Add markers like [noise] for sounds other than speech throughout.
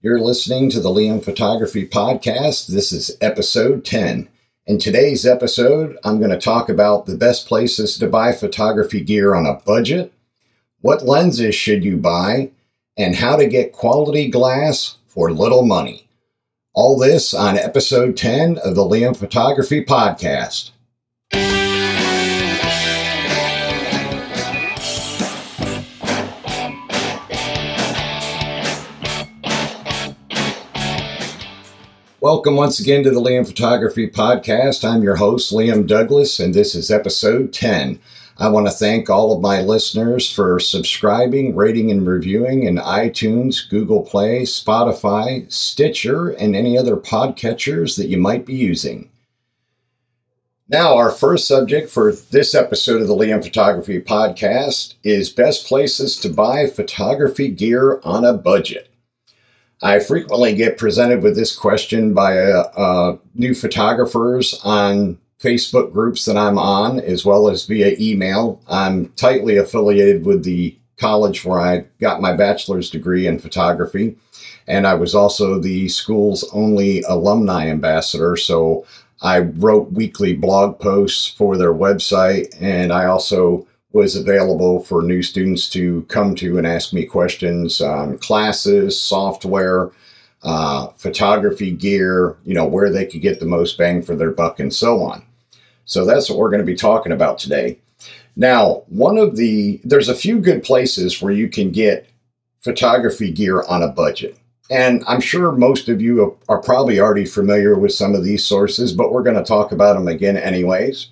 You're listening to the Liam Photography Podcast. This is episode 10. In today's episode, I'm going to talk about the best places to buy photography gear on a budget, what lenses should you buy, and how to get quality glass for little money. All this on episode 10 of the Liam Photography Podcast. Welcome once again to the Liam Photography Podcast. I'm your host, Liam Douglas, and this is episode 10. I want to thank all of my listeners for subscribing, rating, and reviewing in iTunes, Google Play, Spotify, Stitcher, and any other podcatchers that you might be using. Now, our first subject for this episode of the Liam Photography Podcast is best places to buy photography gear on a budget. I frequently get presented with this question by uh, uh, new photographers on Facebook groups that I'm on, as well as via email. I'm tightly affiliated with the college where I got my bachelor's degree in photography, and I was also the school's only alumni ambassador. So I wrote weekly blog posts for their website, and I also was available for new students to come to and ask me questions on classes, software, uh, photography gear, you know, where they could get the most bang for their buck and so on. So that's what we're going to be talking about today. Now, one of the, there's a few good places where you can get photography gear on a budget. And I'm sure most of you are probably already familiar with some of these sources, but we're going to talk about them again, anyways.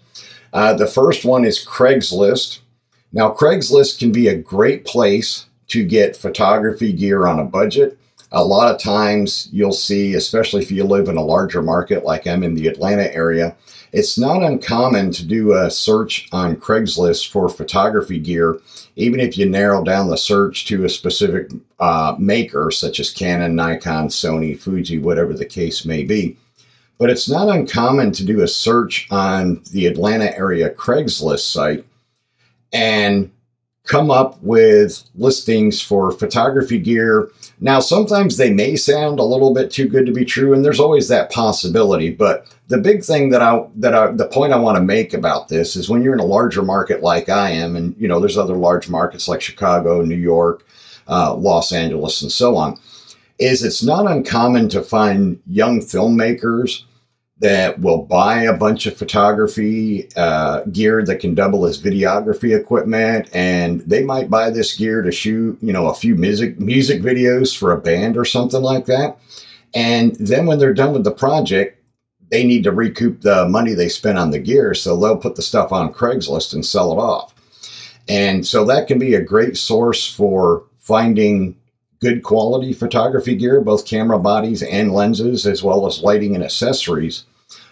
Uh, the first one is Craigslist. Now, Craigslist can be a great place to get photography gear on a budget. A lot of times you'll see, especially if you live in a larger market like I'm in the Atlanta area, it's not uncommon to do a search on Craigslist for photography gear, even if you narrow down the search to a specific uh, maker, such as Canon, Nikon, Sony, Fuji, whatever the case may be. But it's not uncommon to do a search on the Atlanta area Craigslist site and come up with listings for photography gear. Now, sometimes they may sound a little bit too good to be true, and there's always that possibility. But the big thing that I that I the point I want to make about this is when you're in a larger market like I am, and you know, there's other large markets like Chicago, New York, uh, Los Angeles, and so on. Is it's not uncommon to find young filmmakers that will buy a bunch of photography uh, gear that can double as videography equipment, and they might buy this gear to shoot, you know, a few music music videos for a band or something like that. And then when they're done with the project, they need to recoup the money they spent on the gear, so they'll put the stuff on Craigslist and sell it off. And so that can be a great source for finding good quality photography gear, both camera bodies and lenses, as well as lighting and accessories.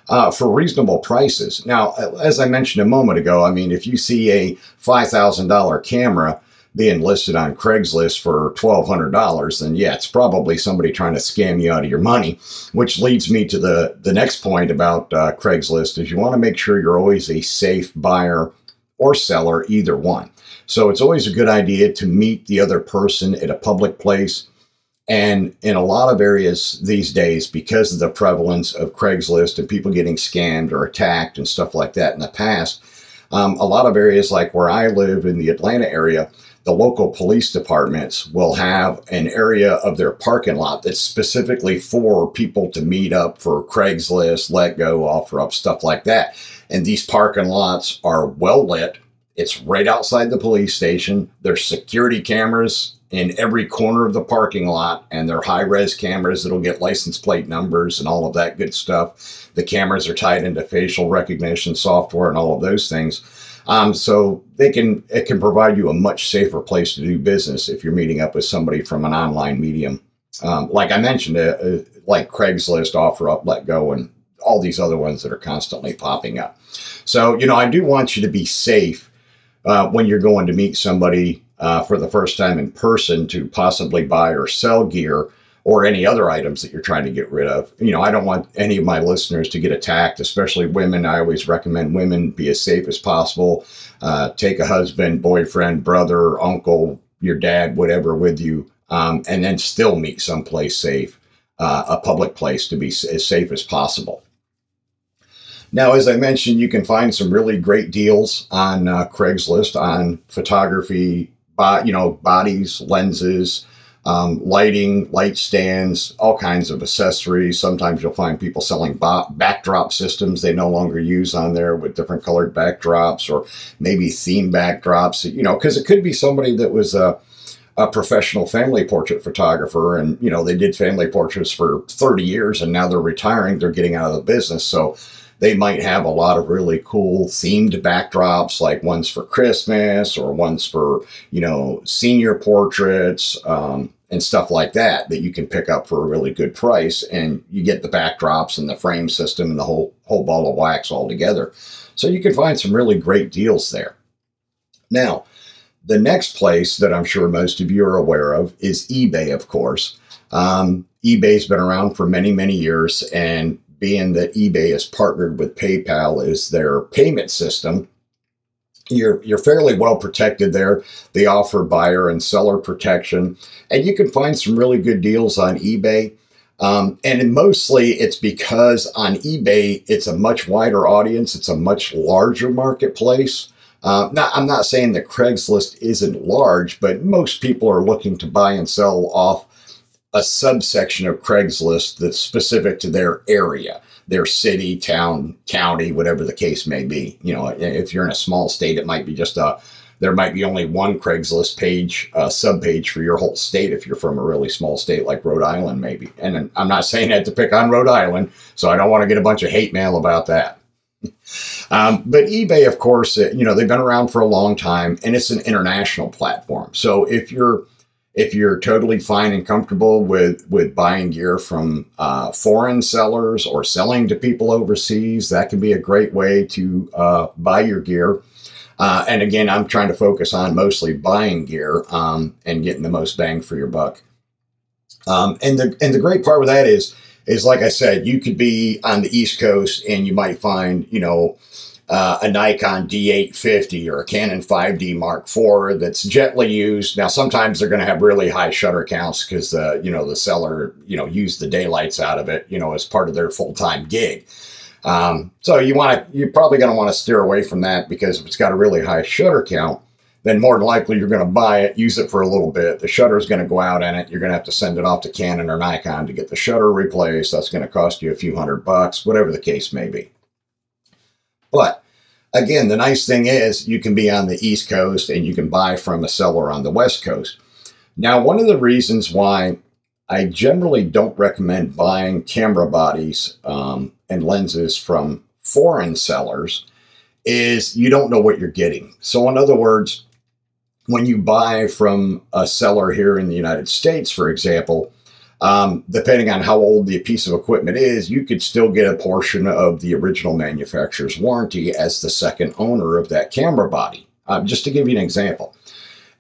Uh, for reasonable prices. Now, as I mentioned a moment ago, I mean, if you see a $5,000 camera being listed on Craigslist for $1,200, then yeah, it's probably somebody trying to scam you out of your money, which leads me to the, the next point about uh, Craigslist is you want to make sure you're always a safe buyer or seller, either one. So it's always a good idea to meet the other person at a public place. And in a lot of areas these days, because of the prevalence of Craigslist and people getting scammed or attacked and stuff like that in the past, um, a lot of areas like where I live in the Atlanta area, the local police departments will have an area of their parking lot that's specifically for people to meet up for Craigslist, Letgo, offer up, stuff like that. And these parking lots are well lit it's right outside the police station. There's security cameras in every corner of the parking lot, and they're high res cameras that'll get license plate numbers and all of that good stuff. The cameras are tied into facial recognition software and all of those things. Um, so they can it can provide you a much safer place to do business if you're meeting up with somebody from an online medium. Um, like I mentioned, uh, uh, like Craigslist, OfferUp, Letgo, and all these other ones that are constantly popping up. So you know, I do want you to be safe uh, when you're going to meet somebody uh, for the first time in person to possibly buy or sell gear or any other items that you're trying to get rid of. You know, I don't want any of my listeners to get attacked, especially women. I always recommend women be as safe as possible. Uh, take a husband, boyfriend, brother, uncle, your dad, whatever with you um, and then still meet someplace safe, uh, a public place to be as safe as possible. Now, as I mentioned, you can find some really great deals on uh, Craigslist on photography, you know, bodies, lenses, um, lighting, light stands, all kinds of accessories. Sometimes you'll find people selling bo- backdrop systems they no longer use on there with different colored backdrops or maybe theme backdrops, you know, because it could be somebody that was a, a professional family portrait photographer and, you know, they did family portraits for 30 years and now they're retiring, they're getting out of the business. So, they might have a lot of really cool themed backdrops, like ones for Christmas or ones for, you know, senior portraits um, and stuff like that, that you can pick up for a really good price. And you get the backdrops and the frame system and the whole, whole ball of wax all together. So you can find some really great deals there. Now, the next place that I'm sure most of you are aware of is eBay, of course. Um, eBay's been around for many, many years, and being that eBay is partnered with PayPal as their payment system, you're you're fairly well protected there. They offer buyer and seller protection, and you can find some really good deals on eBay. Um, and mostly it's because on eBay it's a much wider audience. It's a much larger marketplace. Uh, I'm not saying that Craigslist isn't large, but most people are looking to buy and sell off a subsection of Craigslist that's specific to their area, their city, town, county, whatever the case may be. You know, if you're in a small state, it might be just a there might be only one Craigslist page, uh, sub page for your whole state if you're from a really small state like Rhode Island, maybe. And I'm not [laughs] saying that to pick on Rhode Island, so I don't want to get a bunch of hate mail about that. [laughs] um, but eBay, of course, you know, they've been around for a long time and it's an international platform. So if you're if you're totally fine and comfortable with with buying gear from uh, foreign sellers or selling to people overseas, that can be a great way to uh, buy your gear. Uh, and again, I'm trying to focus on mostly buying gear um, and getting the most bang for your buck. Um, and the and the great part with that is is like I said, you could be on the East Coast and you might find you know uh, a Nikon D850 or a Canon 5D Mark IV that's gently used. Now, sometimes they're going to have really high shutter counts because the you know the seller you know used the daylights out of it you know as part of their full time gig. Um, so you want to you're probably going to want to steer away from that because if it's got a really high shutter count, then more than likely you're going to buy it, use it for a little bit. The shutter is going to go out in it. You're going to have to send it off to Canon or Nikon to get the shutter replaced. That's going to cost you a few hundred bucks, whatever the case may be. But again, the nice thing is you can be on the East Coast and you can buy from a seller on the West Coast. Now, one of the reasons why I generally don't recommend buying camera bodies um, and lenses from foreign sellers is you don't know what you're getting. So, in other words, when you buy from a seller here in the United States, for example, um, depending on how old the piece of equipment is, you could still get a portion of the original manufacturer's warranty as the second owner of that camera body. Um, just to give you an example.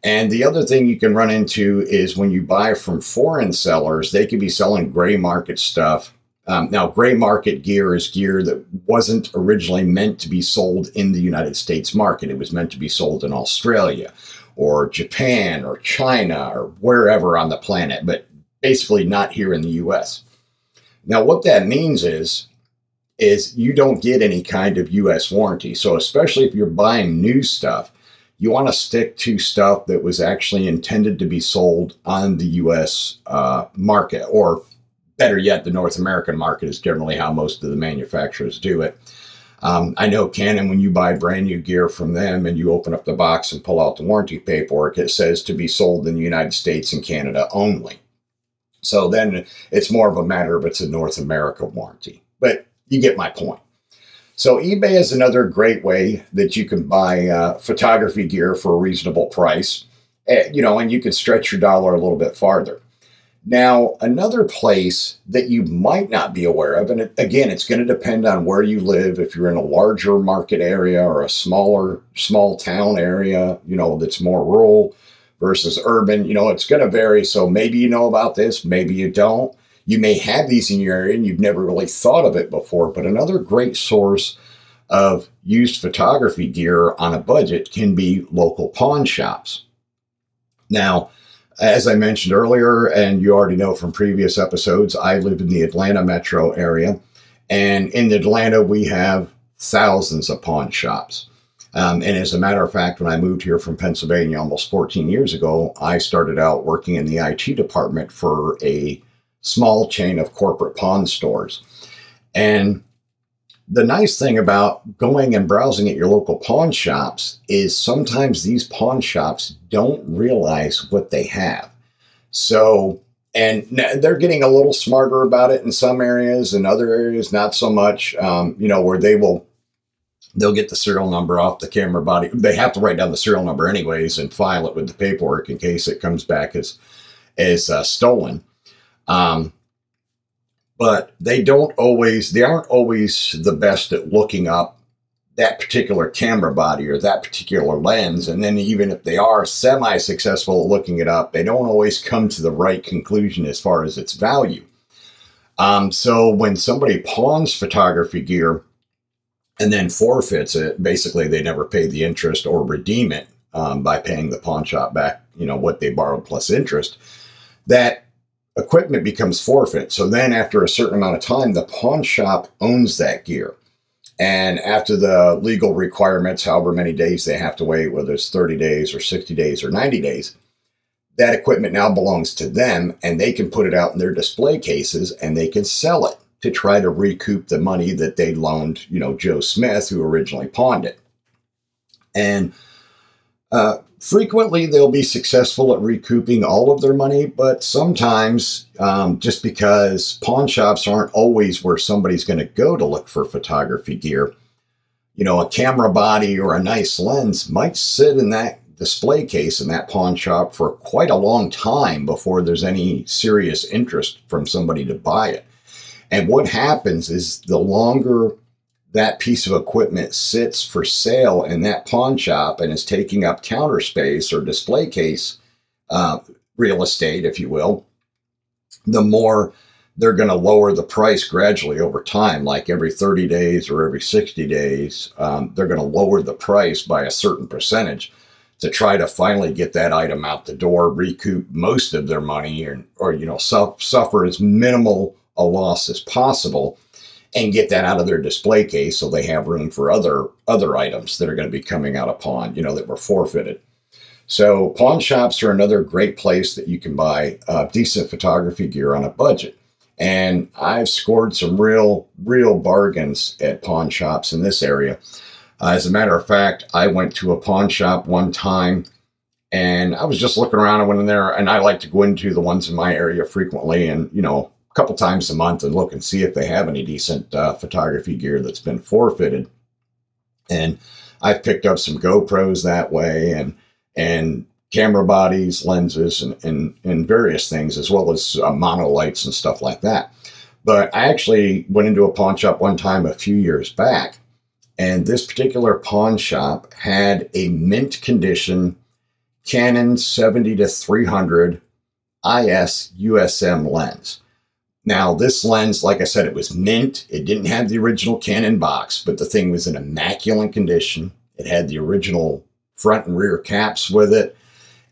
And the other thing you can run into is when you buy from foreign sellers, they could be selling gray market stuff. Um, now, gray market gear is gear that wasn't originally meant to be sold in the United States market. It was meant to be sold in Australia or Japan or China or wherever on the planet. But basically not here in the US. Now, what that means is, is you don't get any kind of US warranty. So, especially if you're buying new stuff, you want to stick to stuff that was actually intended to be sold on the US uh, market, or better yet, the North American market is generally how most of the manufacturers do it. Um, I know Canon, when you buy brand new gear from them and you open up the box and pull out the warranty paperwork, it says to be sold in the United States and Canada only. So then it's more of a matter of it's a North America warranty. But you get my point. So eBay is another great way that you can buy uh, photography gear for a reasonable price. Uh, you know, and you can stretch your dollar a little bit farther. Now, another place that you might not be aware of, and again, it's going to depend on where you live. If you're in a larger market area or a smaller, small town area, you know, that's more rural, versus urban. You know, it's going to vary. So maybe you know about this, maybe you don't. You may have these in your area and you've never really thought of it before. But another great source of used photography gear on a budget can be local pawn shops. Now, As I mentioned earlier, and you already know from previous episodes, I live in the Atlanta metro area. And in Atlanta, we have thousands of pawn shops. Um, and as a matter of fact, when I moved here from Pennsylvania almost 14 years ago, I started out working in the IT department for a small chain of corporate pawn stores. And the nice thing about going and browsing at your local pawn shops is sometimes these pawn shops don't realize what they have. So, and they're getting a little smarter about it in some areas, in other areas, not so much. Um, you know, where they will, they'll get the serial number off the camera body. They have to write down the serial number anyways and file it with the paperwork in case it comes back as as uh, stolen. Um, but they don't always, they aren't always the best at looking up that particular camera body or that particular lens. And then even if they are semi successful at looking it up, they don't always come to the right conclusion as far as its value. Um, so when somebody pawns photography gear and then forfeits it, basically they never pay the interest or redeem it um, by paying the pawn shop back, you know, what they borrowed plus interest. That equipment becomes forfeit. So then, after a certain amount of time, the pawn shop owns that gear. And after the legal requirements, however many days they have to wait, whether it's 30 days or 60 days or 90 days, that equipment now belongs to them and they can put it out in their display cases and they can sell it to try to recoup the money that they loaned, you know, Joe Smith, who originally pawned it. And uh, frequently, they'll be successful at recouping all of their money, but sometimes, um, just because pawn shops aren't always where somebody's going to go to look for photography gear, you know, a camera body or a nice lens might sit in that display case in that pawn shop for quite a long time before there's any serious interest from somebody to buy it. And what happens is the longer that piece of equipment sits for sale in that pawn shop and is taking up counter space or display case uh, real estate, if you will, the more they're going to lower the price gradually over time, like every 30 days or every 60 days. Um, they're going to lower the price by a certain percentage to try to finally get that item out the door, recoup most of their money, or, or you know, suffer as minimal a loss as possible and get that out of their display case so they have room for other other items that are going to be coming out of pawn, you know, that were forfeited. So pawn shops are another great place that you can buy uh, decent photography gear on a budget. And I've scored some real, real bargains at pawn shops in this area. Uh, as a matter of fact, I went to a pawn shop one time and I was just looking around. I went in there and I like to go into the ones in my area frequently and, you know, couple times a month and look and see if they have any decent uh, photography gear that's been forfeited. And I've picked up some GoPros that way and and camera bodies, lenses, and and, and various things as well as uh, monolights and stuff like that. But I actually went into a pawn shop one time a few years back, and this particular pawn shop had a mint condition Canon 70 to 300 IS USM lens. Now, this lens, like I said, it was mint. It didn't have the original Canon box, but the thing was in immaculate condition. It had the original front and rear caps with it.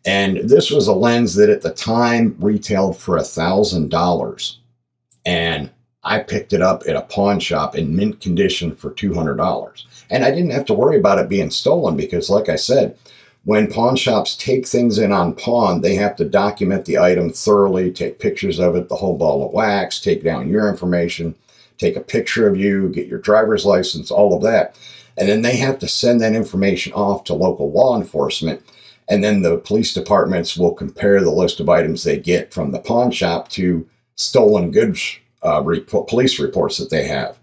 And this was a lens that at the time retailed for a thousand dollars. And I picked it up at a pawn shop in mint condition for $200. And I didn't have to worry about it being stolen because, like I said, when pawn shops take things in on pawn, they have to document the item thoroughly, take pictures of it, the whole ball of wax, take down your information, take a picture of you, get your driver's license, all of that. And then they have to send that information off to local law enforcement. And then the police departments will compare the list of items they get from the pawn shop to stolen goods uh, police reports that they have.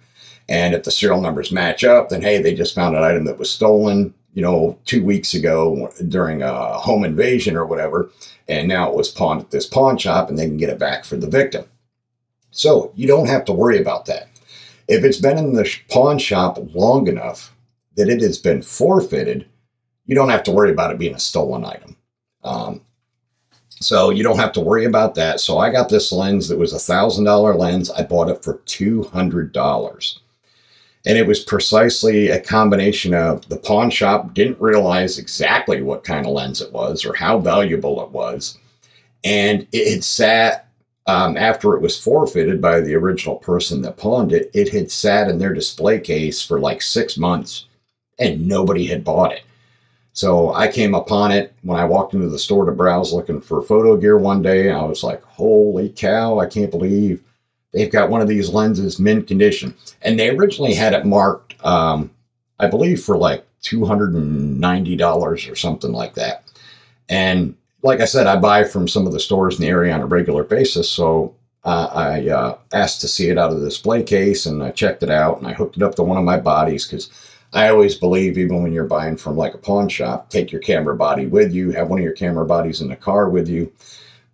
And if the serial numbers match up, then hey, they just found an item that was stolen you know, two weeks ago during a home invasion or whatever, and now it was pawned at this pawn shop and they can get it back for the victim. So you don't have to worry about that. If it's been in the pawn shop long enough that it has been forfeited, you don't have to worry about it being a stolen item. Um, so you don't have to worry about that. So I got this lens that was a thousand dollar lens. I bought it for two hundred dollars. And it was precisely a combination of the pawn shop didn't realize exactly what kind of lens it was or how valuable it was. and it had sat um, after it was forfeited by the original person that pawned it. It had sat in their display case for like six months, and nobody had bought it. So I came upon it when I walked into the store to browse looking for photo gear one day. And I was like, holy cow, I can't believe they've got one of these lenses mint condition. And they originally had it marked, um, I believe, for like $290 or something like that. And like I said, I buy from some of the stores in the area on a regular basis. So uh, I uh, asked to see it out of the display case and I checked it out and I hooked it up to one of my bodies because I always believe, even when you're buying from like a pawn shop, take your camera body with you, have one of your camera bodies in the car with you,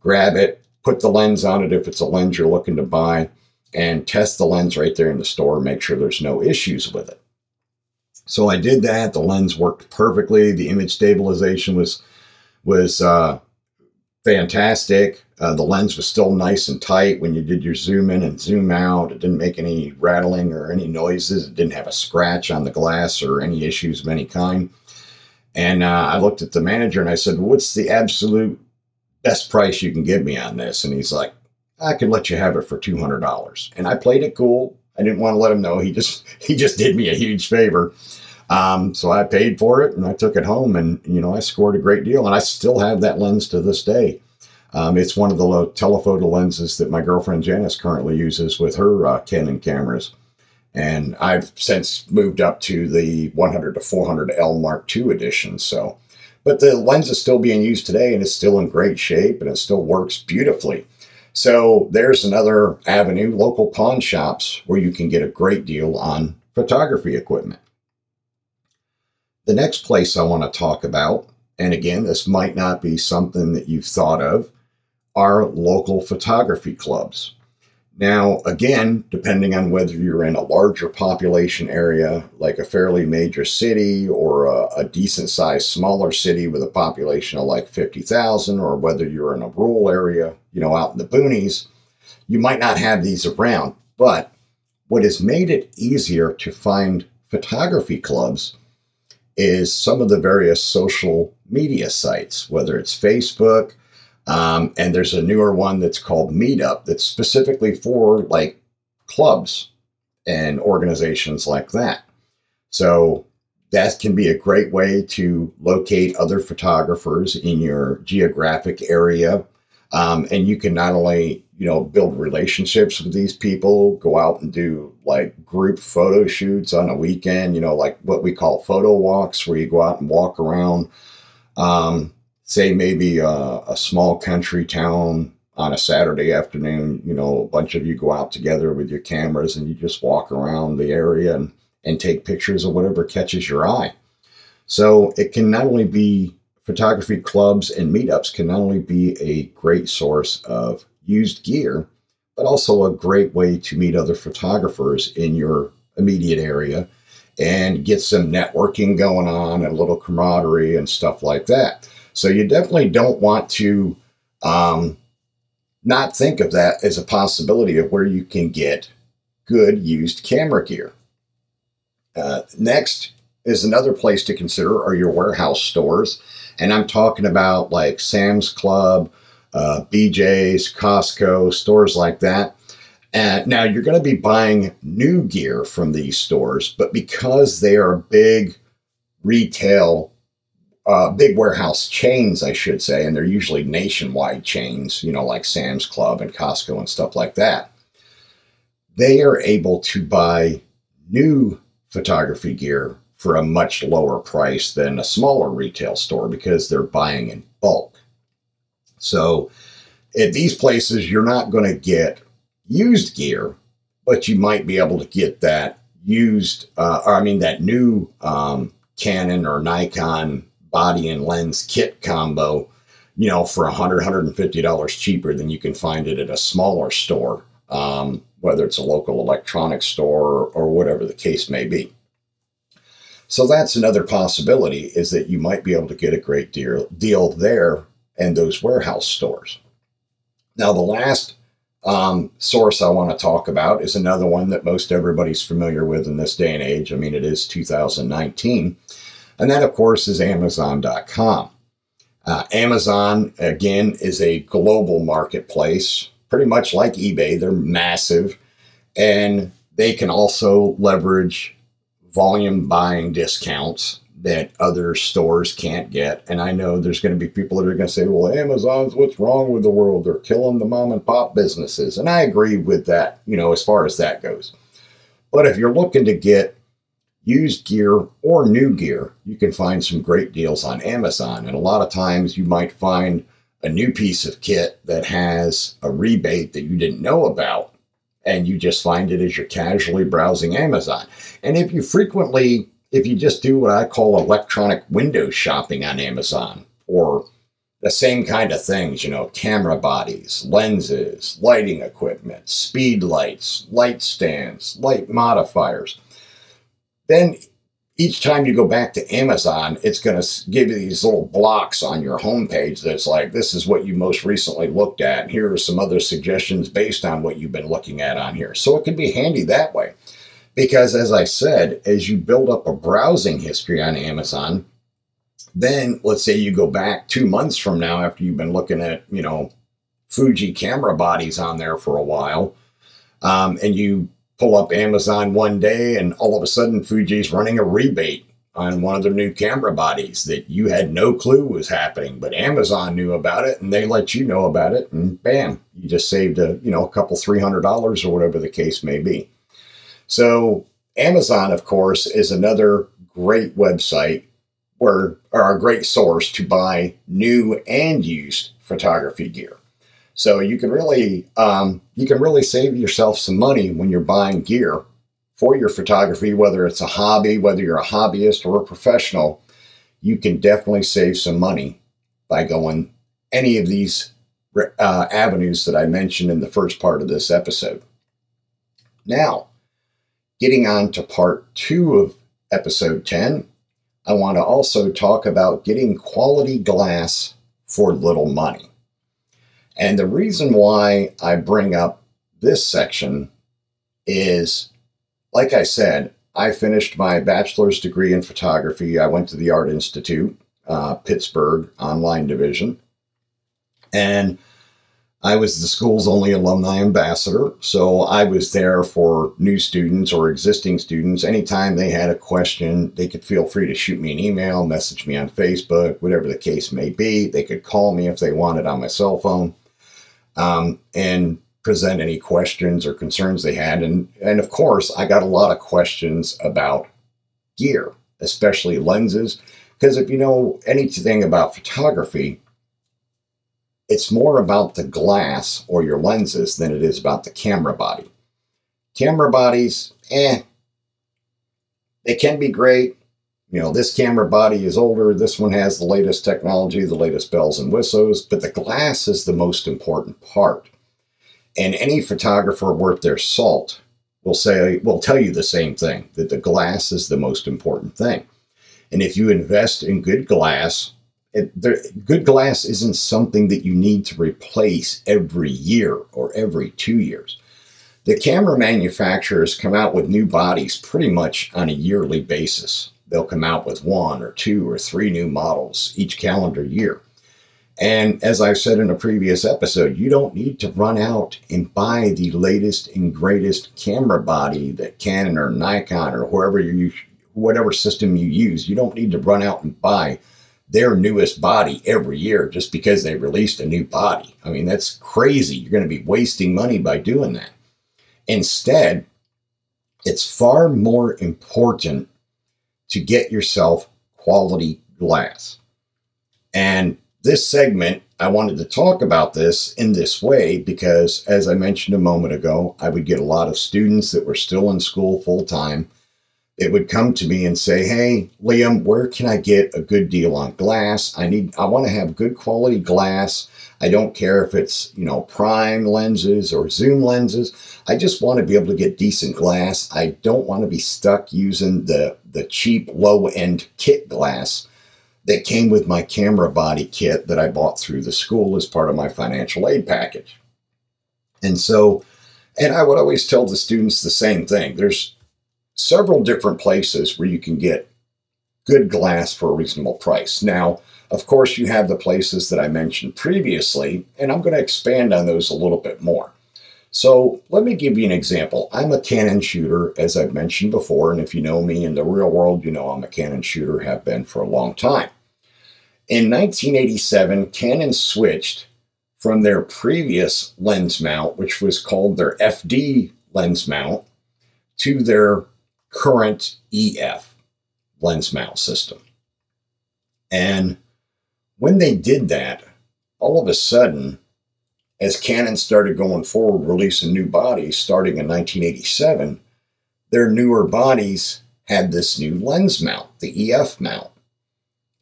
grab it, put the lens on it if it's a lens you're looking to buy, and test the lens right there in the store. Make sure there's no issues with it. So I did that. The lens worked perfectly. The image stabilization was was uh, fantastic. Uh, the lens was still nice and tight when you did your zoom in and zoom out. It didn't make any rattling or any noises. It didn't have a scratch on the glass or any issues of any kind. And uh, I looked at the manager and I said, What's the absolute best price you can give me on this? And he's like, I can let you have it for $200. And I played it cool. I didn't want to let him know. He just [laughs] he just did me a huge favor. Um, so I paid for it and I took it home and, you know, I scored a great deal and I still have that lens to this day. Um, it's one of the telephoto lenses that my girlfriend Janice currently uses with her uh, Canon cameras. And I've since moved up to the 100 to 400 L Mark II edition. So, but the lens is still being used today and it's still in great shape and it still works beautifully. So there's another avenue, local pawn shops, where you can get a great deal on photography equipment. The next place I want to talk about, and again, this might not be something that you've thought of, are local photography clubs. Now, again, depending on whether you're in a larger population area, like a fairly major city, or a, a decent sized smaller city with a population of like 50,000, or whether you're in a rural area, you know, out in the boonies, you might not have these around. But what has made it easier to find photography clubs is some of the various social media sites, whether it's Facebook, um, and there's a newer one that's called Meetup that's specifically for like clubs and organizations like that. So that can be a great way to locate other photographers in your geographic area. Um, and you can not only you know build relationships with these people go out and do like group photo shoots on a weekend you know like what we call photo walks where you go out and walk around um, say maybe a, a, small country town on a saturday afternoon you know a bunch of you go out together with your cameras and you just walk around the area and, and take pictures of whatever catches your eye so it can not only be photography clubs and meetups can not only be a great source of used gear, but also a great way to meet other photographers in your immediate area and get some networking going on and a little camaraderie and stuff like that. So you definitely don't want to um, not think of that as a possibility of where you can get good used camera gear. Uh, next is another place to consider are your warehouse stores. And I'm talking about like Sam's Club, uh, BJ's, Costco, stores like that. And now you're going to be buying new gear from these stores, but because they are big retail, uh, big warehouse chains, I should say, and they're usually nationwide chains, you know, like Sam's Club and Costco and stuff like that, they are able to buy new photography gear for a much lower price than a smaller retail store because they're buying in bulk. So at these places, you're not going to get used gear, but you might be able to get that used, uh, or I mean, that new um, Canon or Nikon body and lens kit combo, you know, for $100, $150 cheaper than you can find it at a smaller store, um, whether it's a local electronics store or, or whatever the case may be. So that's another possibility is that you might be able to get a great deal, deal there and those warehouse stores. Now, the last um, source I want to talk about is another one that most everybody's familiar with in this day and age. I mean, it is 2019. And that, of course, is Amazon.com. Uh, Amazon, again, is a global marketplace, pretty much like eBay. They're massive, and they can also leverage volume buying discounts that other stores can't get. And I know there's going to be people that are going to say, well, Amazon's what's wrong with the world? They're killing the mom and pop businesses. And I agree with that, you know, as far as that goes. But if you're looking to get used gear or new gear, you can find some great deals on Amazon. And a lot of times you might find a new piece of kit that has a rebate that you didn't know about. And you just find it as you're casually browsing Amazon. And if you frequently, if you just do what I call electronic window shopping on Amazon or the same kind of things, you know, camera bodies, lenses, lighting equipment, speed lights, light stands, light modifiers then each time you go back to Amazon, it's going to give you these little blocks on your homepage that's like, this is what you most recently looked at. And here are some other suggestions based on what you've been looking at on here. So it can be handy that way. Because as I said, as you build up a browsing history on Amazon, then let's say you go back two months from now after you've been looking at, you know, Fuji camera bodies on there for a while, um, and you pull up Amazon one day and all of a sudden Fuji's running a rebate on one of their new camera bodies that you had no clue was happening, but Amazon knew about it and they let you know about it and bam, you just saved a, you know, a couple three hundred dollars or whatever the case may be. So Amazon, of course, is another great website where or a great source to buy new and used photography gear. So you can really um, you can really save yourself some money when you're buying gear for your photography, whether it's a hobby, whether you're a hobbyist or a professional. You can definitely save some money by going any of these uh, avenues that I mentioned in the first part of this episode. Now, getting on to part two of episode 10, I want to also talk about getting quality glass for little money. And the reason why I bring up this section is, like I said, I finished my bachelor's degree in photography. I went to the Art Institute, uh, Pittsburgh online division. And I was the school's only alumni ambassador. So I was there for new students or existing students. Anytime they had a question, they could feel free to shoot me an email, message me on Facebook, whatever the case may be. They could call me if they wanted on my cell phone um, and present any questions or concerns they had. And, and of course, I got a lot of questions about gear, especially lenses. Because if you know anything about photography, it's more about the glass or your lenses than it is about the camera body. Camera bodies, eh, they can be great you know, this camera body is older, this one has the latest technology, the latest bells and whistles, but the glass is the most important part. And any photographer worth their salt will say, will tell you the same thing that the glass is the most important thing. And if you invest in good glass, it, there, good glass isn't something that you need to replace every year or every two years. The camera manufacturers come out with new bodies pretty much on a yearly basis they'll come out with one or two or three new models each calendar year. And as I've said in a previous episode, you don't need to run out and buy the latest and greatest camera body that Canon or Nikon or whoever you whatever system you use. You don't need to run out and buy their newest body every year just because they released a new body. I mean, that's crazy. You're going to be wasting money by doing that. Instead, it's far more important to get yourself quality glass. And this segment, I wanted to talk about this in this way because, as I mentioned a moment ago, I would get a lot of students that were still in school full time. It would come to me and say, Hey, Liam, where can I get a good deal on glass? I need, I want to have good quality glass. I don't care if it's, you know, prime lenses or zoom lenses. I just want to be able to get decent glass. I don't want to be stuck using the, the cheap low end kit glass that came with my camera body kit that I bought through the school as part of my financial aid package. And so, and I would always tell the students the same thing. There's several different places where you can get good glass for a reasonable price. Now, of course, you have the places that I mentioned previously, and I'm going to expand on those a little bit more. So, let me give you an example. I'm a Canon shooter, as I've mentioned before, and if you know me in the real world, you know I'm a Canon shooter, have been for a long time. In 1987, Canon switched from their previous lens mount, which was called their FD lens mount, to their current EF lens mount system. And when they did that, all of a sudden, as Canon started going forward, releasing new bodies starting in 1987, their newer bodies had this new lens mount, the EF mount.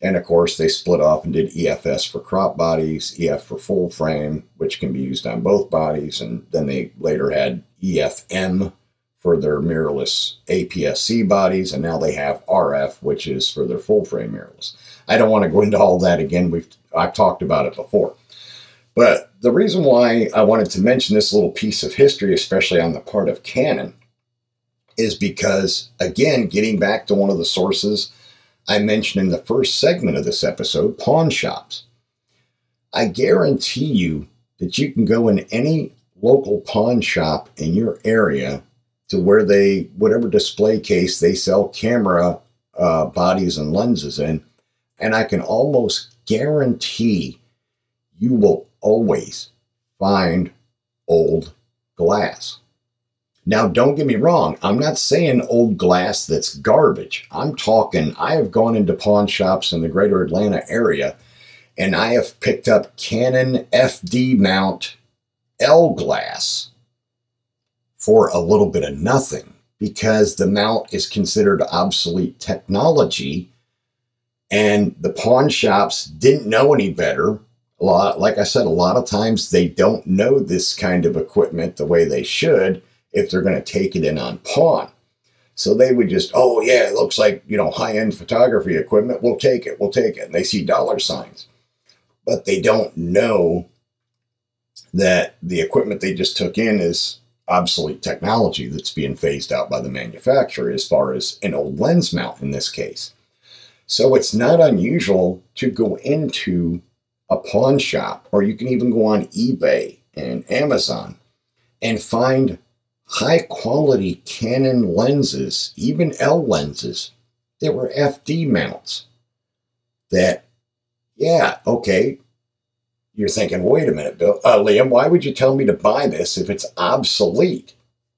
And of course, they split off and did EFS for crop bodies, EF for full frame, which can be used on both bodies. And then they later had EFM for their mirrorless APS-C bodies. And now they have RF, which is for their full frame mirrorless. I don't want to go into all that again. We've I've talked about it before. But the reason why I wanted to mention this little piece of history, especially on the part of Canon, is because, again, getting back to one of the sources I mentioned in the first segment of this episode pawn shops. I guarantee you that you can go in any local pawn shop in your area to where they, whatever display case they sell camera uh, bodies and lenses in, and I can almost guarantee you will always find old glass. Now, don't get me wrong, I'm not saying old glass that's garbage. I'm talking, I have gone into pawn shops in the greater Atlanta area and I have picked up Canon FD mount L glass for a little bit of nothing because the mount is considered obsolete technology and the pawn shops didn't know any better. Lot, like I said, a lot of times they don't know this kind of equipment the way they should if they're going to take it in on pawn. So they would just, oh yeah, it looks like, you know, high-end photography equipment. We'll take it. We'll take it. And they see dollar signs. But they don't know that the equipment they just took in is obsolete technology that's being phased out by the manufacturer as far as an old lens mount in this case. So it's not unusual to go into a pawn shop or you can even go on eBay and Amazon and find high quality Canon lenses, even L lenses, that were FD mounts. That, yeah, okay, you're thinking, wait a minute, Bill, uh, Liam, why would you tell me to buy this if it's obsolete?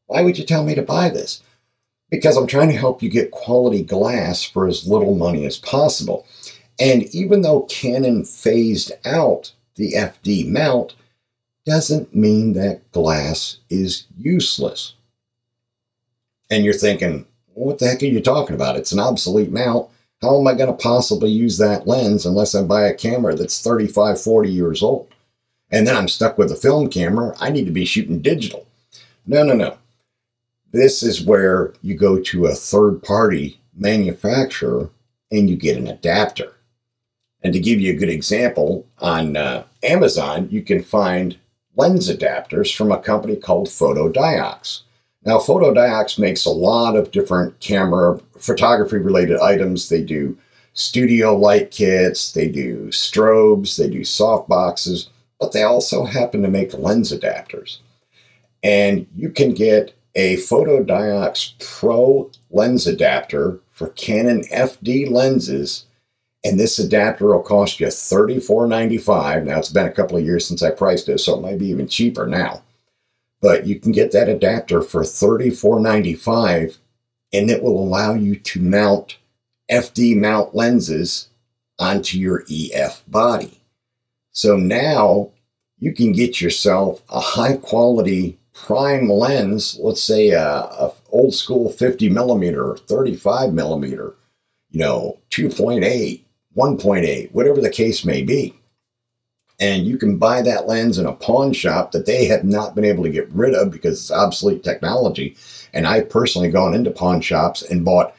Why would you tell me to buy this? Because I'm trying to help you get quality glass for as little money as possible. And even though Canon phased out the FD mount, doesn't mean that glass is useless. And you're thinking, what the heck are you talking about? It's an obsolete mount. How am I going to possibly use that lens unless I buy a camera that's 35, 40 years old? And then I'm stuck with a film camera. I need to be shooting digital. No, no, no. This is where you go to a third party manufacturer and you get an adapter. And to give you a good example, on uh, Amazon, you can find lens adapters from a company called Fotodiox. Now, Fotodiox makes a lot of different camera photography related items. They do studio light kits, they do strobes, they do soft boxes, but they also happen to make lens adapters. And you can get a Fotodiox Pro lens adapter for Canon FD lenses and this adapter will cost you $34.95. Now, it's been a couple of years since I priced it, so it might be even cheaper now. But you can get that adapter for $34.95, and it will allow you to mount FD mount lenses onto your EF body. So now you can get yourself a high quality prime lens, let's say a, a old school 50 millimeter, 35 millimeter, you know, 2.8, 1.8, whatever the case may be. And you can buy that lens in a pawn shop that they have not been able to get rid of because it's obsolete technology. And I've personally gone into pawn shops and bought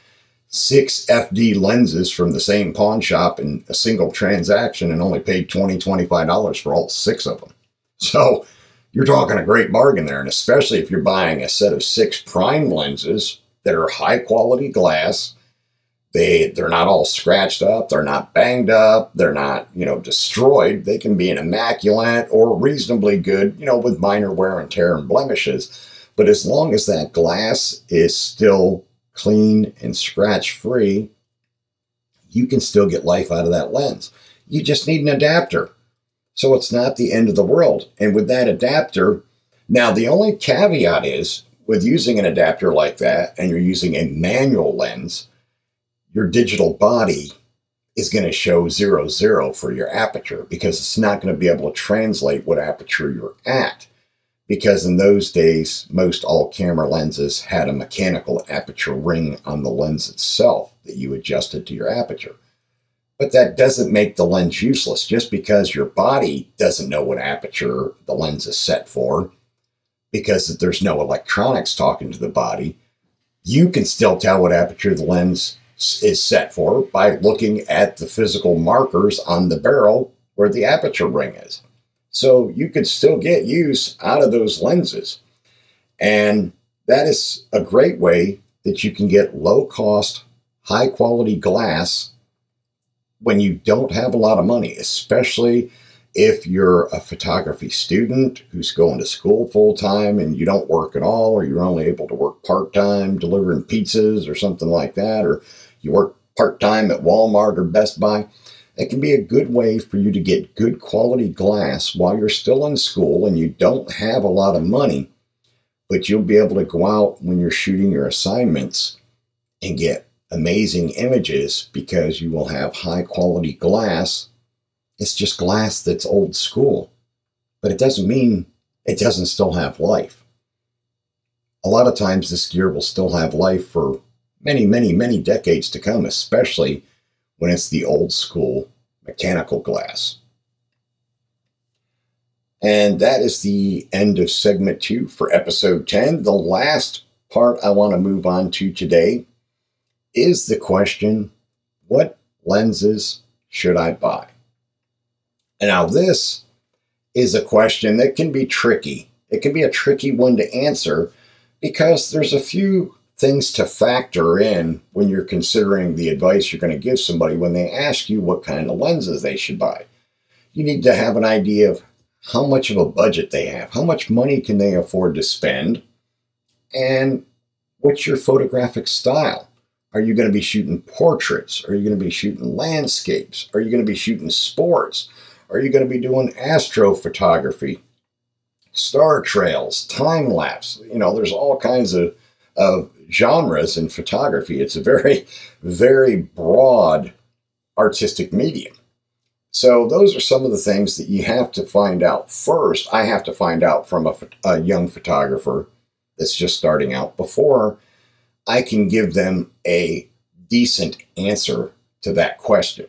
six FD lenses from the same pawn shop in a single transaction and only paid $20, $25 for all six of them. So you're talking a great bargain there. And especially if you're buying a set of six prime lenses that are high quality glass They they're not all scratched up, they're not banged up, they're not, you know, destroyed. They can be an immaculate or reasonably good, you know, with minor wear and tear and blemishes. But as long as that glass is still clean and scratch free, you can still get life out of that lens. You just need an adapter. So it's not the end of the world. And with that adapter, now the only caveat is with using an adapter like that and you're using a manual lens, your digital body is going to show zero zero for your aperture because it's not going to be able to translate what aperture you're at. Because in those days, most all camera lenses had a mechanical aperture ring on the lens itself that you adjusted to your aperture. But that doesn't make the lens useless. Just because your body doesn't know what aperture the lens is set for, because there's no electronics talking to the body, you can still tell what aperture the lens is set for by looking at the physical markers on the barrel where the aperture ring is. So you can still get use out of those lenses. And that is a great way that you can get low cost, high quality glass when you don't have a lot of money, especially if you're a photography student who's going to school full time and you don't work at all, or you're only able to work part time delivering pizzas or something like that, or you work part time at Walmart or Best Buy, it can be a good way for you to get good quality glass while you're still in school and you don't have a lot of money, but you'll be able to go out when you're shooting your assignments and get amazing images because you will have high quality glass it's just glass that's old school. But it doesn't mean it doesn't still have life. A lot of times, this gear will still have life for many, many, many decades to come, especially when it's the old school mechanical glass. And that is the end of segment two for episode 10. The last part I want to move on to today is the question what lenses should I buy? And now, this is a question that can be tricky. It can be a tricky one to answer because there's a few things to factor in when you're considering the advice you're going to give somebody when they ask you what kind of lenses they should buy. You need to have an idea of how much of a budget they have, how much money can they afford to spend, and what's your photographic style? Are you going to be shooting portraits? Are you going to be shooting landscapes? Are you going to be shooting sports? Are you going to be doing astrophotography, star trails, time lapse? You know, there's all kinds of, of genres in photography. It's a very, [laughs] very broad artistic medium. So, those are some of the things that you have to find out first. I have to find out from a, a young photographer that's just starting out before I can give them a decent answer to that question.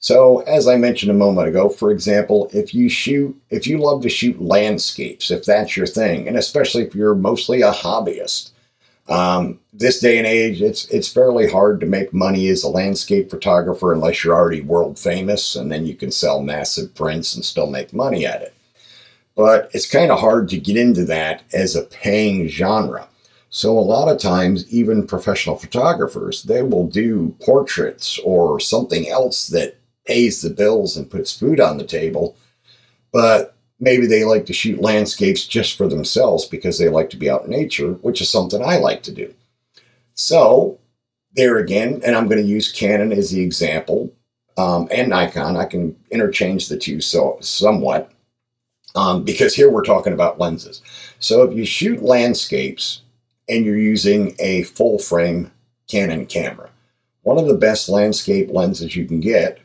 So, as I mentioned a moment ago, for example, if you shoot, if you love to shoot landscapes, if that's your thing, and especially if you're mostly a hobbyist, um, this day and age, it's it's fairly hard to make money as a landscape photographer unless you're already world famous, and then you can sell massive prints and still make money at it. But it's kind of hard to get into that as a paying genre. So a lot of times, even professional photographers, they will do portraits or something else that pays the bills and puts food on the table. But maybe they like to shoot landscapes just for themselves because they like to be out in nature, which is something I like to do. So, there again, and I'm going to use Canon as the example um, and Nikon. I can interchange the two so somewhat um, because here we're talking about lenses. So, if you shoot landscapes and you're using a full frame Canon camera, one of the best landscape lenses you can get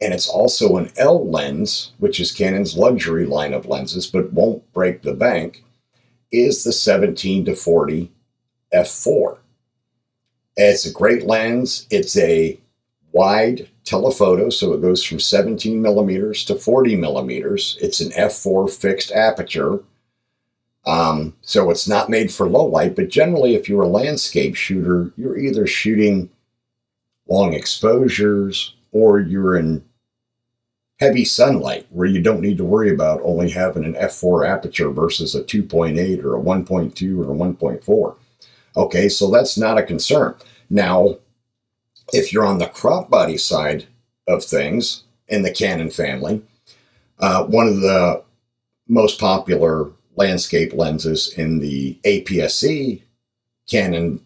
and it's also an L lens, which is Canon's luxury line of lenses, but won't break the bank, is the 17 to 40 f4. It's a great lens. It's a wide telephoto, so it goes from 17 millimeters to 40 millimeters. It's an f4 fixed aperture. Um, so it's not made for low light, but generally, if you're a landscape shooter, you're either shooting long exposures or you're in heavy sunlight where you don't need to worry about only having an f4 aperture versus a 2.8 or a 1.2 or a 1.4. Okay, so that's not a concern. Now, If you're on the crop body side of things in the Canon family, uh, one of the most popular landscape lenses in the APS-C Canon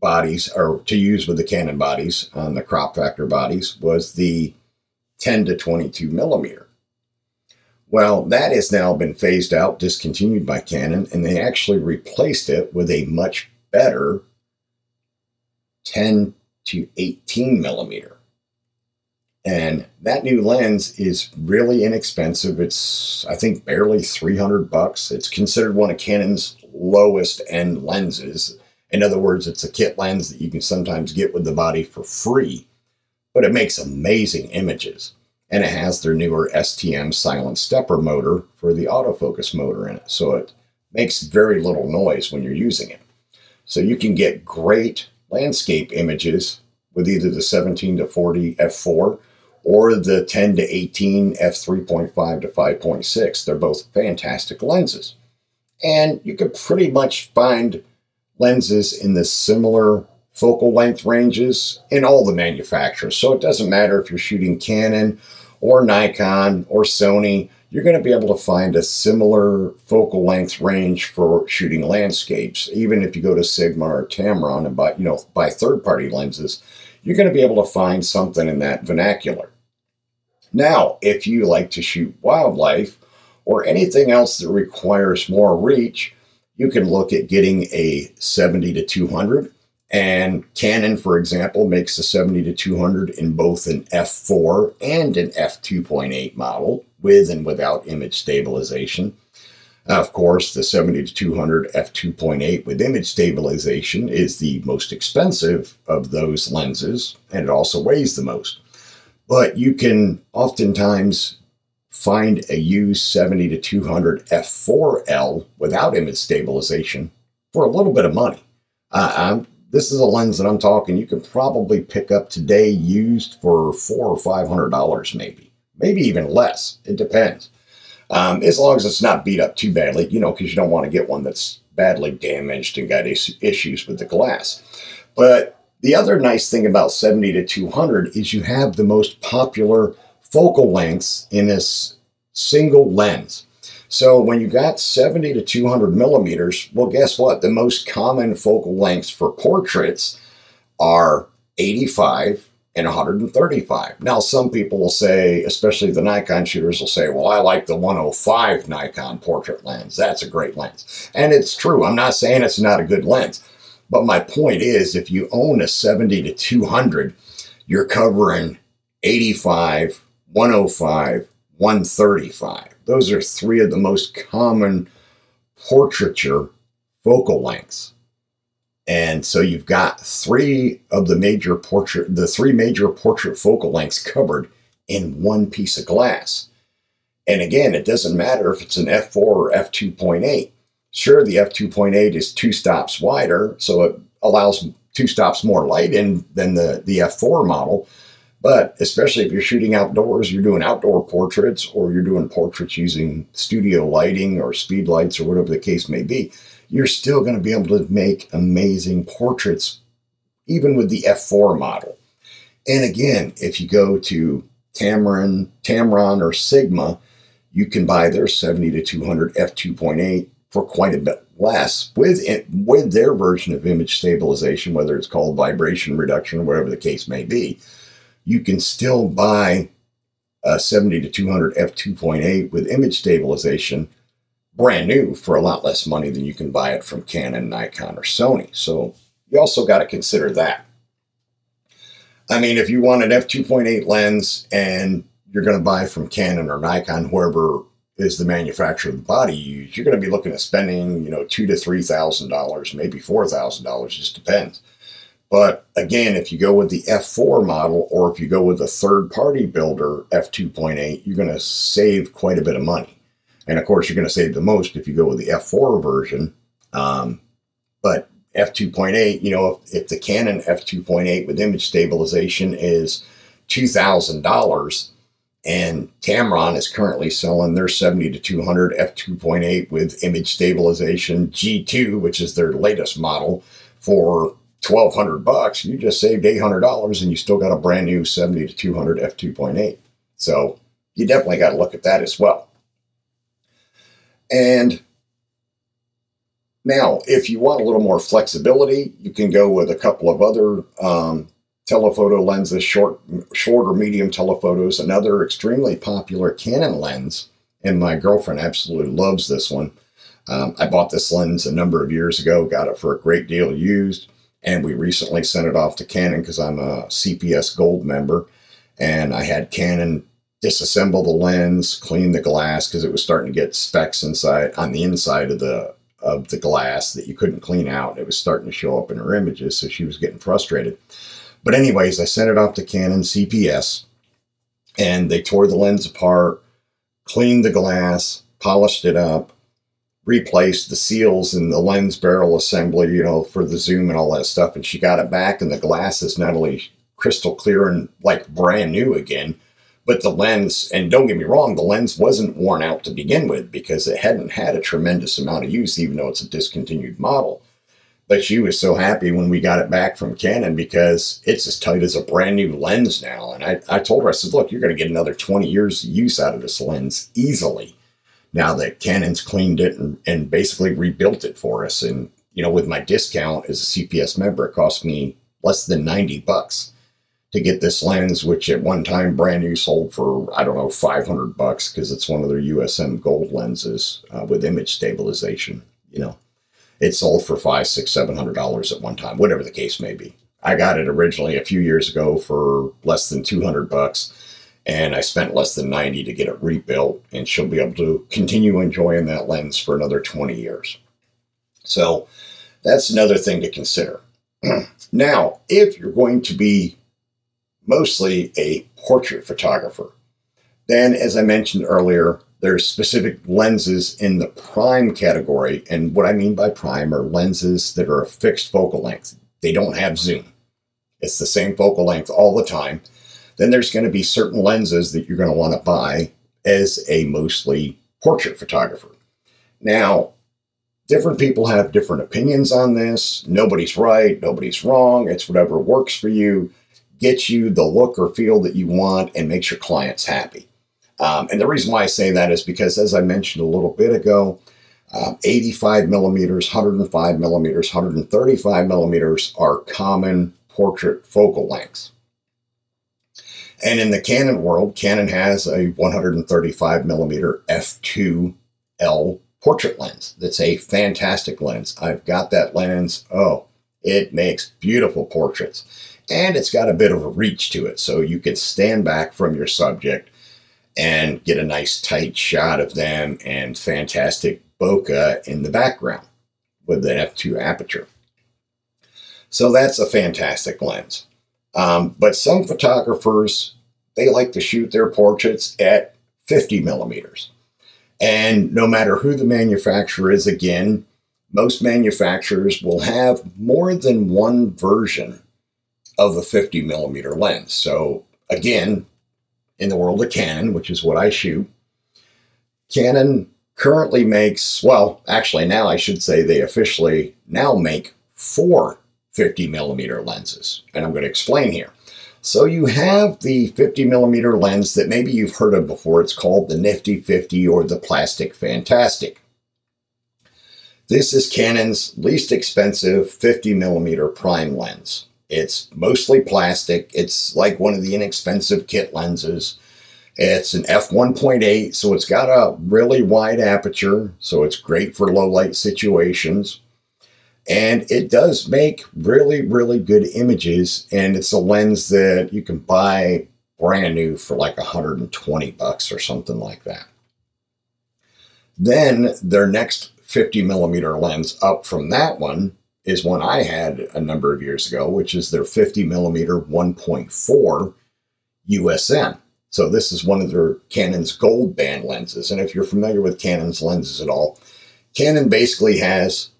bodies, or to use with the Canon bodies on the crop factor bodies, was the 10 to 22 millimeter. Well, that has now been phased out, discontinued by Canon, and they actually replaced it with a much better 10 to 18 millimeter. And that new lens is really inexpensive. It's, I think, barely 300 bucks. It's considered one of Canon's lowest end lenses. In other words, it's a kit lens that you can sometimes get with the body for free, but it makes amazing images. And it has their newer STM silent stepper motor for the autofocus motor in it. So it makes very little noise when you're using it. So you can get great landscape images with either the 17 to 40 f4 or the 10 to 18 f3.5 to 5.6. They're both fantastic lenses. And you could pretty much find lenses in the similar focal length ranges in all the manufacturers. So it doesn't matter if you're shooting Canon or Nikon or Sony, you're going to be able to find a similar focal length range for shooting landscapes. Even if you go to Sigma or Tamron and buy, you know, buy third-party lenses, you're going to be able to find something in that vernacular. Now, if you like to shoot wildlife or anything else that requires more reach, you can look at getting a 70 to 200. And Canon, for example, makes the 70 to 200 in both an f4 and an f2.8 model with and without image stabilization. Of course, the 70 to 200 f2.8 with image stabilization is the most expensive of those lenses, and it also weighs the most. But you can oftentimes find a used 70 to 200 f4L without image stabilization for a little bit of money. Uh, this is a lens that I'm talking you can probably pick up today used for four or five hundred dollars, maybe, maybe even less. It depends. Um, as long as it's not beat up too badly, you know, because you don't want to get one that's badly damaged and got is- issues with the glass. But the other nice thing about 70 to 200 is you have the most popular focal lengths in this single lens. So when you got 70 to 200 millimeters, well, guess what? The most common focal lengths for portraits are 85 and 135. Now, some people will say, especially the Nikon shooters, will say, well, I like the 105 Nikon portrait lens. That's a great lens. And it's true. I'm not saying it's not a good lens. But my point is, if you own a 70 to 200, you're covering 85, 105, 135. Those are three of the most common portraiture focal lengths. And so you've got three of the major portrait, the three major portrait focal lengths covered in one piece of glass. And again, it doesn't matter if it's an f4 or f2.8. Sure, the f2.8 is two stops wider, so it allows two stops more light in than the, the f4 model. But especially if you're shooting outdoors, you're doing outdoor portraits or you're doing portraits using studio lighting or speed lights or whatever the case may be, you're still going to be able to make amazing portraits, even with the F4 model. And again, if you go to Tamron, Tamron or Sigma, you can buy their 70 to 200 f2.8 for quite a bit less with it, with their version of image stabilization, whether it's called vibration reduction or whatever the case may be. You can still buy a 70 to 200 f2.8 with image stabilization brand new for a lot less money than you can buy it from Canon, Nikon, or Sony. So you also got to consider that. I mean, if you want an f2.8 lens and you're going to buy from Canon or Nikon, whoever is the manufacturer of the body you're going to be looking at spending, you know, two to three thousand dollars, maybe four thousand dollars, just depends. But again, if you go with the F4 model or if you go with a third party builder F2.8, you're going to save quite a bit of money. And of course, you're going to save the most if you go with the F4 version. Um, but F2.8, you know, if, if the Canon F2.8 with image stabilization is $2,000 and Tamron is currently selling their 70 to 200 F2.8 with image stabilization G2, which is their latest model, for 1200 bucks, you just saved $800 and you still got a brand new 70 to 200 f2.8. So you definitely got to look at that as well. And now, if you want a little more flexibility, you can go with a couple of other um, telephoto lenses, short, short or medium telephotos. Another extremely popular Canon lens, and my girlfriend absolutely loves this one. Um, I bought this lens a number of years ago, got it for a great deal used, and we recently sent it off to Canon because I'm a CPS Gold member, and I had Canon disassemble the lens, clean the glass because it was starting to get specks inside on the inside of the of the glass that you couldn't clean out. It was starting to show up in her images, so she was getting frustrated. But, anyways, I sent it off to Canon CPS and they tore the lens apart, cleaned the glass, polished it up, replaced the seals and the lens barrel assembly, you know, for the zoom and all that stuff. And she got it back, and the glass is not only crystal clear and like brand new again, but the lens, and don't get me wrong, the lens wasn't worn out to begin with because it hadn't had a tremendous amount of use, even though it's a discontinued model. But she was so happy when we got it back from Canon because it's as tight as a brand new lens now. And I, I told her, I said, look, you're going to get another 20 years use out of this lens easily now that Canon's cleaned it and, and basically rebuilt it for us. And, you know, with my discount as a CPS member, it cost me less than 90 bucks to get this lens, which at one time brand new sold for I don't know 500 bucks because it's one of their USM gold lenses uh, with image stabilization. You know, it sold for five, six, seven hundred dollars at one time, whatever the case may be. I got it originally a few years ago for less than 200 bucks, and I spent less than 90 to get it rebuilt, and she'll be able to continue enjoying that lens for another 20 years. So that's another thing to consider. [clears throat] now, if you're going to be mostly a portrait photographer. Then, as I mentioned earlier, there's specific lenses in the prime category. And what I mean by prime are lenses that are a fixed focal length. They don't have zoom. It's the same focal length all the time. Then there's going to be certain lenses that you're going to want to buy as a mostly portrait photographer. Now, different people have different opinions on this. Nobody's right, nobody's wrong. It's whatever works for you gets you the look or feel that you want and makes your clients happy. Um, and the reason why I say that is because, as I mentioned a little bit ago, um, 85 millimeters, 105 millimeters, 135 millimeters are common portrait focal lengths. And in the Canon world, Canon has a 135 millimeter f2L portrait lens. That's a fantastic lens. I've got that lens. Oh, it makes beautiful portraits and it's got a bit of a reach to it. So you can stand back from your subject and get a nice tight shot of them and fantastic bokeh in the background with the f2 aperture. So that's a fantastic lens. Um, but some photographers, they like to shoot their portraits at 50 millimeters. And no matter who the manufacturer is, again, most manufacturers will have more than one version of the 50 millimeter lens. So again, in the world of Canon, which is what I shoot, Canon currently makes, well, actually now I should say they officially now make four 50 millimeter lenses. And I'm going to explain here. So you have the 50 millimeter lens that maybe you've heard of before. It's called the Nifty 50 or the Plastic Fantastic. This is Canon's least expensive 50 millimeter prime lens. It's mostly plastic. It's like one of the inexpensive kit lenses. It's an f1.8, so it's got a really wide aperture, so it's great for low light situations. And it does make really, really good images. And it's a lens that you can buy brand new for like 120 bucks or something like that. Then their next 50 millimeter lens up from that one is one I had a number of years ago, which is their 50 millimeter 1.4 USM. So this is one of their Canon's gold band lenses. And if you're familiar with Canon's lenses at all, Canon basically has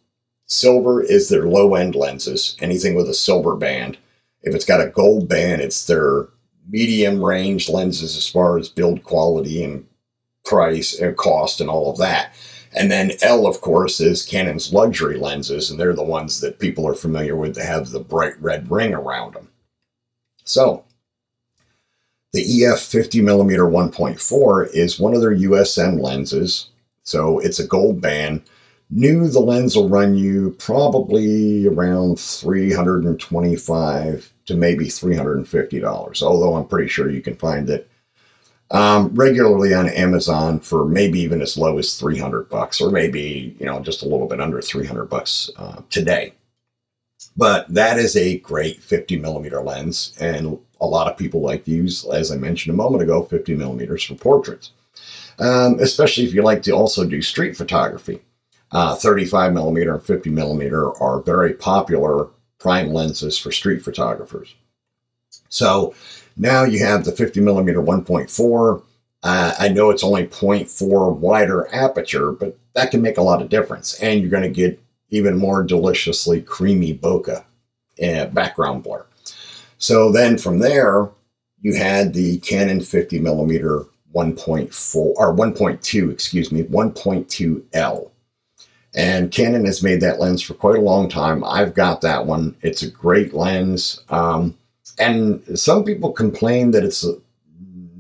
silver is their low end lenses, anything with a silver band. If it's got a gold band, it's their medium range lenses as far as build quality and price and cost and all of that. And then L, of course, is Canon's luxury lenses, and they're the ones that people are familiar with that have the bright red ring around them. So, the EF 50 millimeter 1.4 is one of their USM lenses. So, it's a gold band. New, the lens will run you probably around 325 to maybe $350, although I'm pretty sure you can find it um, regularly on Amazon for maybe even as low as 300 bucks, or maybe you know just a little bit under 300 bucks uh, today. But that is a great 50 millimeter lens, and a lot of people like to use, as I mentioned a moment ago, 50 millimeters for portraits. Um, especially if you like to also do street photography. Uh, 35 millimeter and 50 millimeter are very popular prime lenses for street photographers. So now you have the 50 millimeter 1.4. Uh, I know it's only 0.4 wider aperture, but that can make a lot of difference. And you're going to get even more deliciously creamy bokeh background blur. So then from there, you had the Canon 50 millimeter 1.4 or 1.2, excuse me, 1.2L. And Canon has made that lens for quite a long time. I've got that one. It's a great lens. Um, and some people complain that it's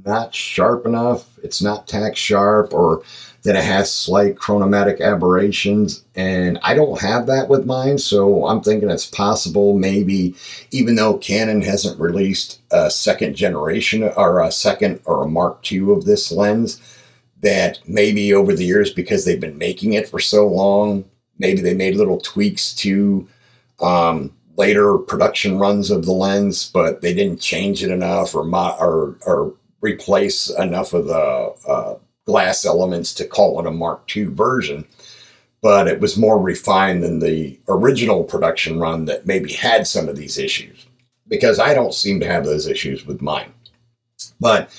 not sharp enough, it's not tack sharp, or that it has slight chromatic aberrations. And I don't have that with mine, so I'm thinking it's possible maybe, even though Canon hasn't released a second generation or a second or a Mark II of this lens, that maybe over the years, because they've been making it for so long, maybe they made little tweaks to um, later production runs of the lens, but they didn't change it enough or mo- or, or replace enough of the uh, glass elements to call it a Mark II version. But it was more refined than the original production run that maybe had some of these issues because I don't seem to have those issues with mine. But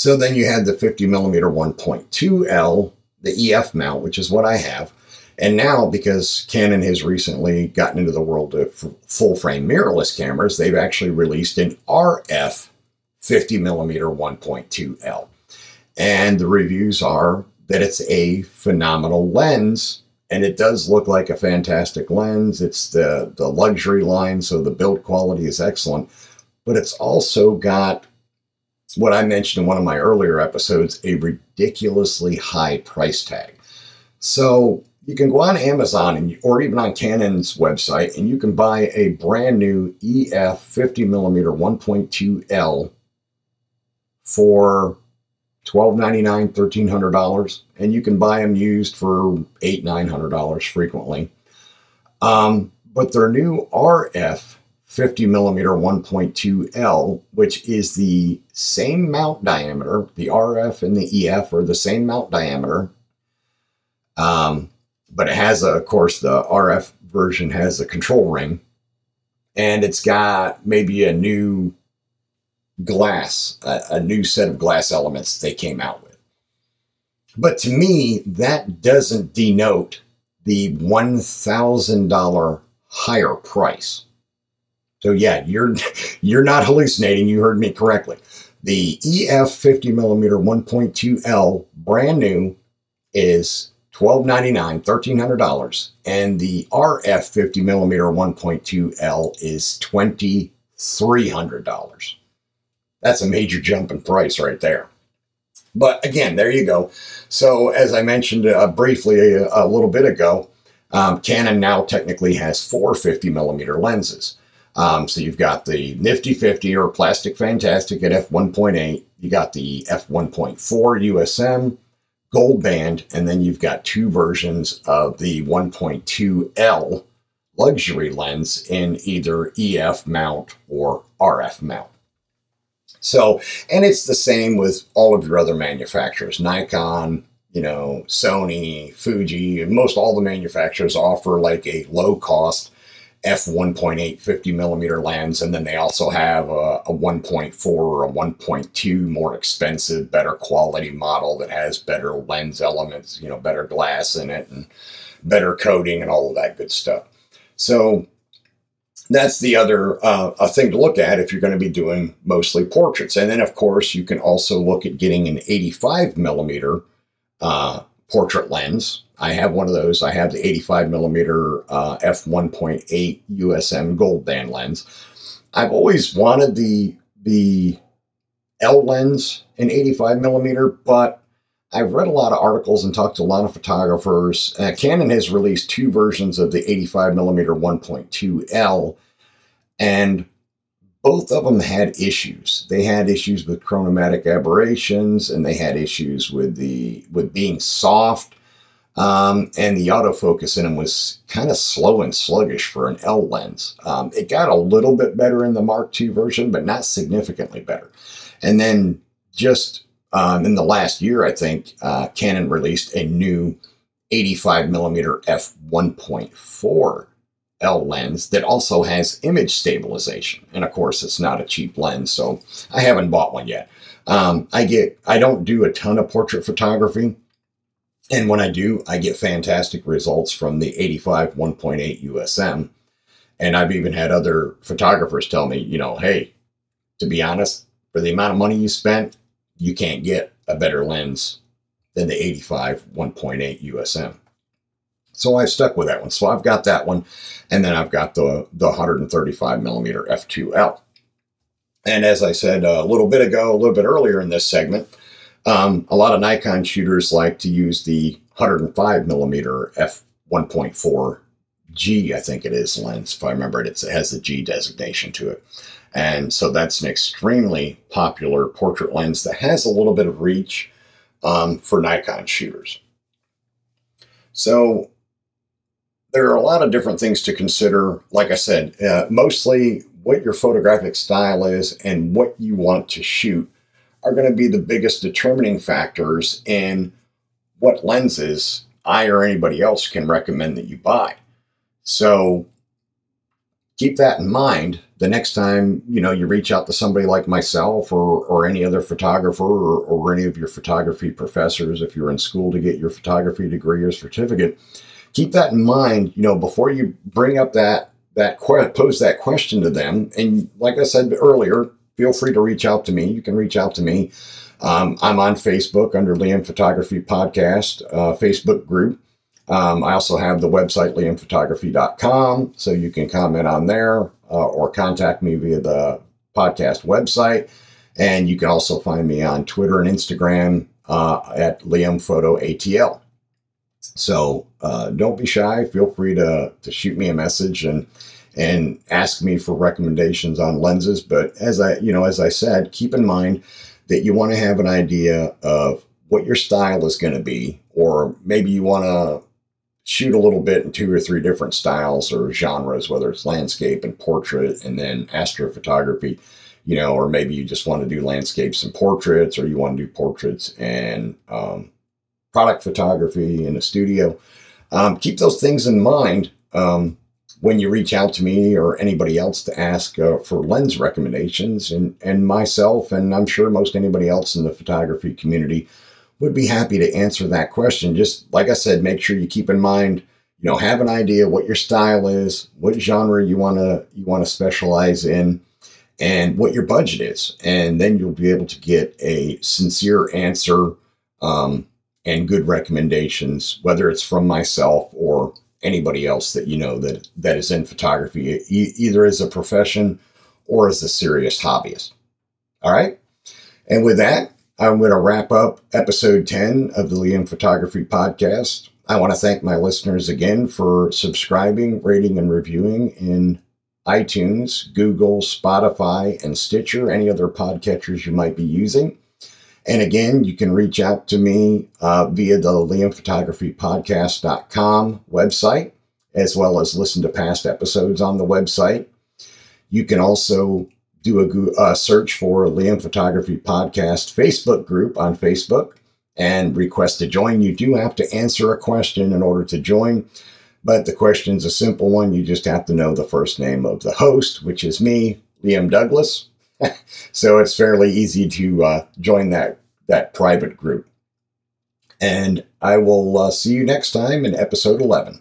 so then you had the 50 millimeter 1.2L, the EF mount, which is what I have. And now, because Canon has recently gotten into the world of full frame mirrorless cameras, they've actually released an RF 50 millimeter 1.2L. And the reviews are that it's a phenomenal lens. And it does look like a fantastic lens. It's the, the luxury line, so the build quality is excellent. But it's also got what I mentioned in one of my earlier episodes a ridiculously high price tag. So you can go on Amazon and, or even on Canon's website and you can buy a brand new EF 50 millimeter 1.2L for $12.99, $1,300. And you can buy them used for $800, $900 frequently. Um, but their new RF 50 millimeter 1.2L, which is the same mount diameter, the RF and the EF are the same mount diameter. Um, but it has, a, of course, the RF version has a control ring, and it's got maybe a new glass, a, a new set of glass elements they came out with. But to me, that doesn't denote the $1,000 higher price. So yeah, you're you're not hallucinating. You heard me correctly. The EF 50 millimeter 1.2L brand new is $1299, $1,300. And the RF 50 millimeter 1.2L is $2,300. That's a major jump in price right there. But again, there you go. So, as I mentioned uh, briefly a, a, little bit ago, um, Canon now technically has four 50 millimeter lenses. Um, so you've got the Nifty 50 or Plastic Fantastic at f1.8. You got the f1.4 USM, gold band, and then you've got two versions of the 1.2L luxury lens in either EF mount or RF mount. So, and it's the same with all of your other manufacturers Nikon, you know, Sony, Fuji, and most all the manufacturers offer like a low cost f1.8 50 millimeter lens, and then they also have a, a 1.4 or a 1.2 more expensive, better quality model that has better lens elements, you know, better glass in it, and better coating, and all of that good stuff. So that's the other uh, a thing to look at if you're going to be doing mostly portraits. And then, of course, you can also look at getting an 85 millimeter uh, portrait lens. I have one of those. I have the 85 millimeter uh, f1.8 USM gold band lens. I've always wanted the the L lens in 85 millimeter, but I've read a lot of articles and talked to a lot of photographers. Uh, Canon has released two versions of the 85 millimeter 1.2 L, and both of them had issues. They had issues with chromatic aberrations, and they had issues with the with being soft. Um, and the autofocus in them was kind of slow and sluggish for an L lens. Um, it got a little bit better in the Mark II version, but not significantly better. And then just um, in the last year, I think uh, Canon released a new 85 millimeter f 1.4 L lens that also has image stabilization. And of course, it's not a cheap lens, so I haven't bought one yet. Um, I get I don't do a ton of portrait photography, and when I do, I get fantastic results from the 85 1.8 USM. And I've even had other photographers tell me, you know, hey, to be honest, for the amount of money you spent, you can't get a better lens than the 85 1.8 USM. So I've stuck with that one. So I've got that one, and then I've got the the 135 millimeter f2l. And as I said uh, a little bit ago, a little bit earlier in this segment, um, a lot of Nikon shooters like to use the 105 millimeter f1.4 G, I think it is lens. If I remember it, it has the G designation to it. And so that's an extremely popular portrait lens that has a little bit of reach um, for Nikon shooters. So there are a lot of different things to consider. Like I said, uh, mostly what your photographic style is and what you want to shoot are going to be the biggest determining factors in what lenses I or anybody else can recommend that you buy. So keep that in mind the next time you know you reach out to somebody like myself or or any other photographer or, or any of your photography professors if you're in school to get your photography degree or certificate keep that in mind you know before you bring up that that pose that question to them and like i said earlier feel free to reach out to me you can reach out to me um, i'm on facebook under liam photography podcast uh, facebook group um, I also have the website liamphotography.com, so you can comment on there uh, or contact me via the podcast website. And you can also find me on Twitter and Instagram uh, at liamphotoatl. So uh, don't be shy. Feel free to, to shoot me a message and and ask me for recommendations on lenses. But as I you know as I said, keep in mind that you want to have an idea of what your style is going to be, or maybe you want to shoot a little bit in two or three different styles or genres, whether it's landscape and portrait and then astrophotography, you know, or maybe you just want to do landscapes and portraits, or you want to do portraits and um, product photography in a studio. Um, keep those things in mind um, when you reach out to me or anybody else to ask uh, for lens recommendations, and and myself, and I'm sure most anybody else in the photography community would be happy to answer that question. Just like I said, make sure you keep in mind, you know, have an idea what your style is, what genre you want to you want to specialize in, and what your budget is, and then you'll be able to get a sincere answer um, and good recommendations, whether it's from myself or anybody else that you know that that is in photography, e- either as a profession or as a serious hobbyist. All right, and with that, I'm going to wrap up episode 10 of the Liam Photography Podcast. I want to thank my listeners again for subscribing, rating, and reviewing in iTunes, Google, Spotify, and Stitcher, any other podcatchers you might be using. And again, you can reach out to me uh, via the liamphotographypodcast.com website, as well as listen to past episodes on the website. You can also do a, a search for Liam Photography Podcast Facebook group on Facebook and request to join. You do have to answer a question in order to join, but the question is a simple one. You just have to know the first name of the host, which is me, Liam Douglas. [laughs] so it's fairly easy to uh, join that that private group. And I will uh, see you next time in episode 11.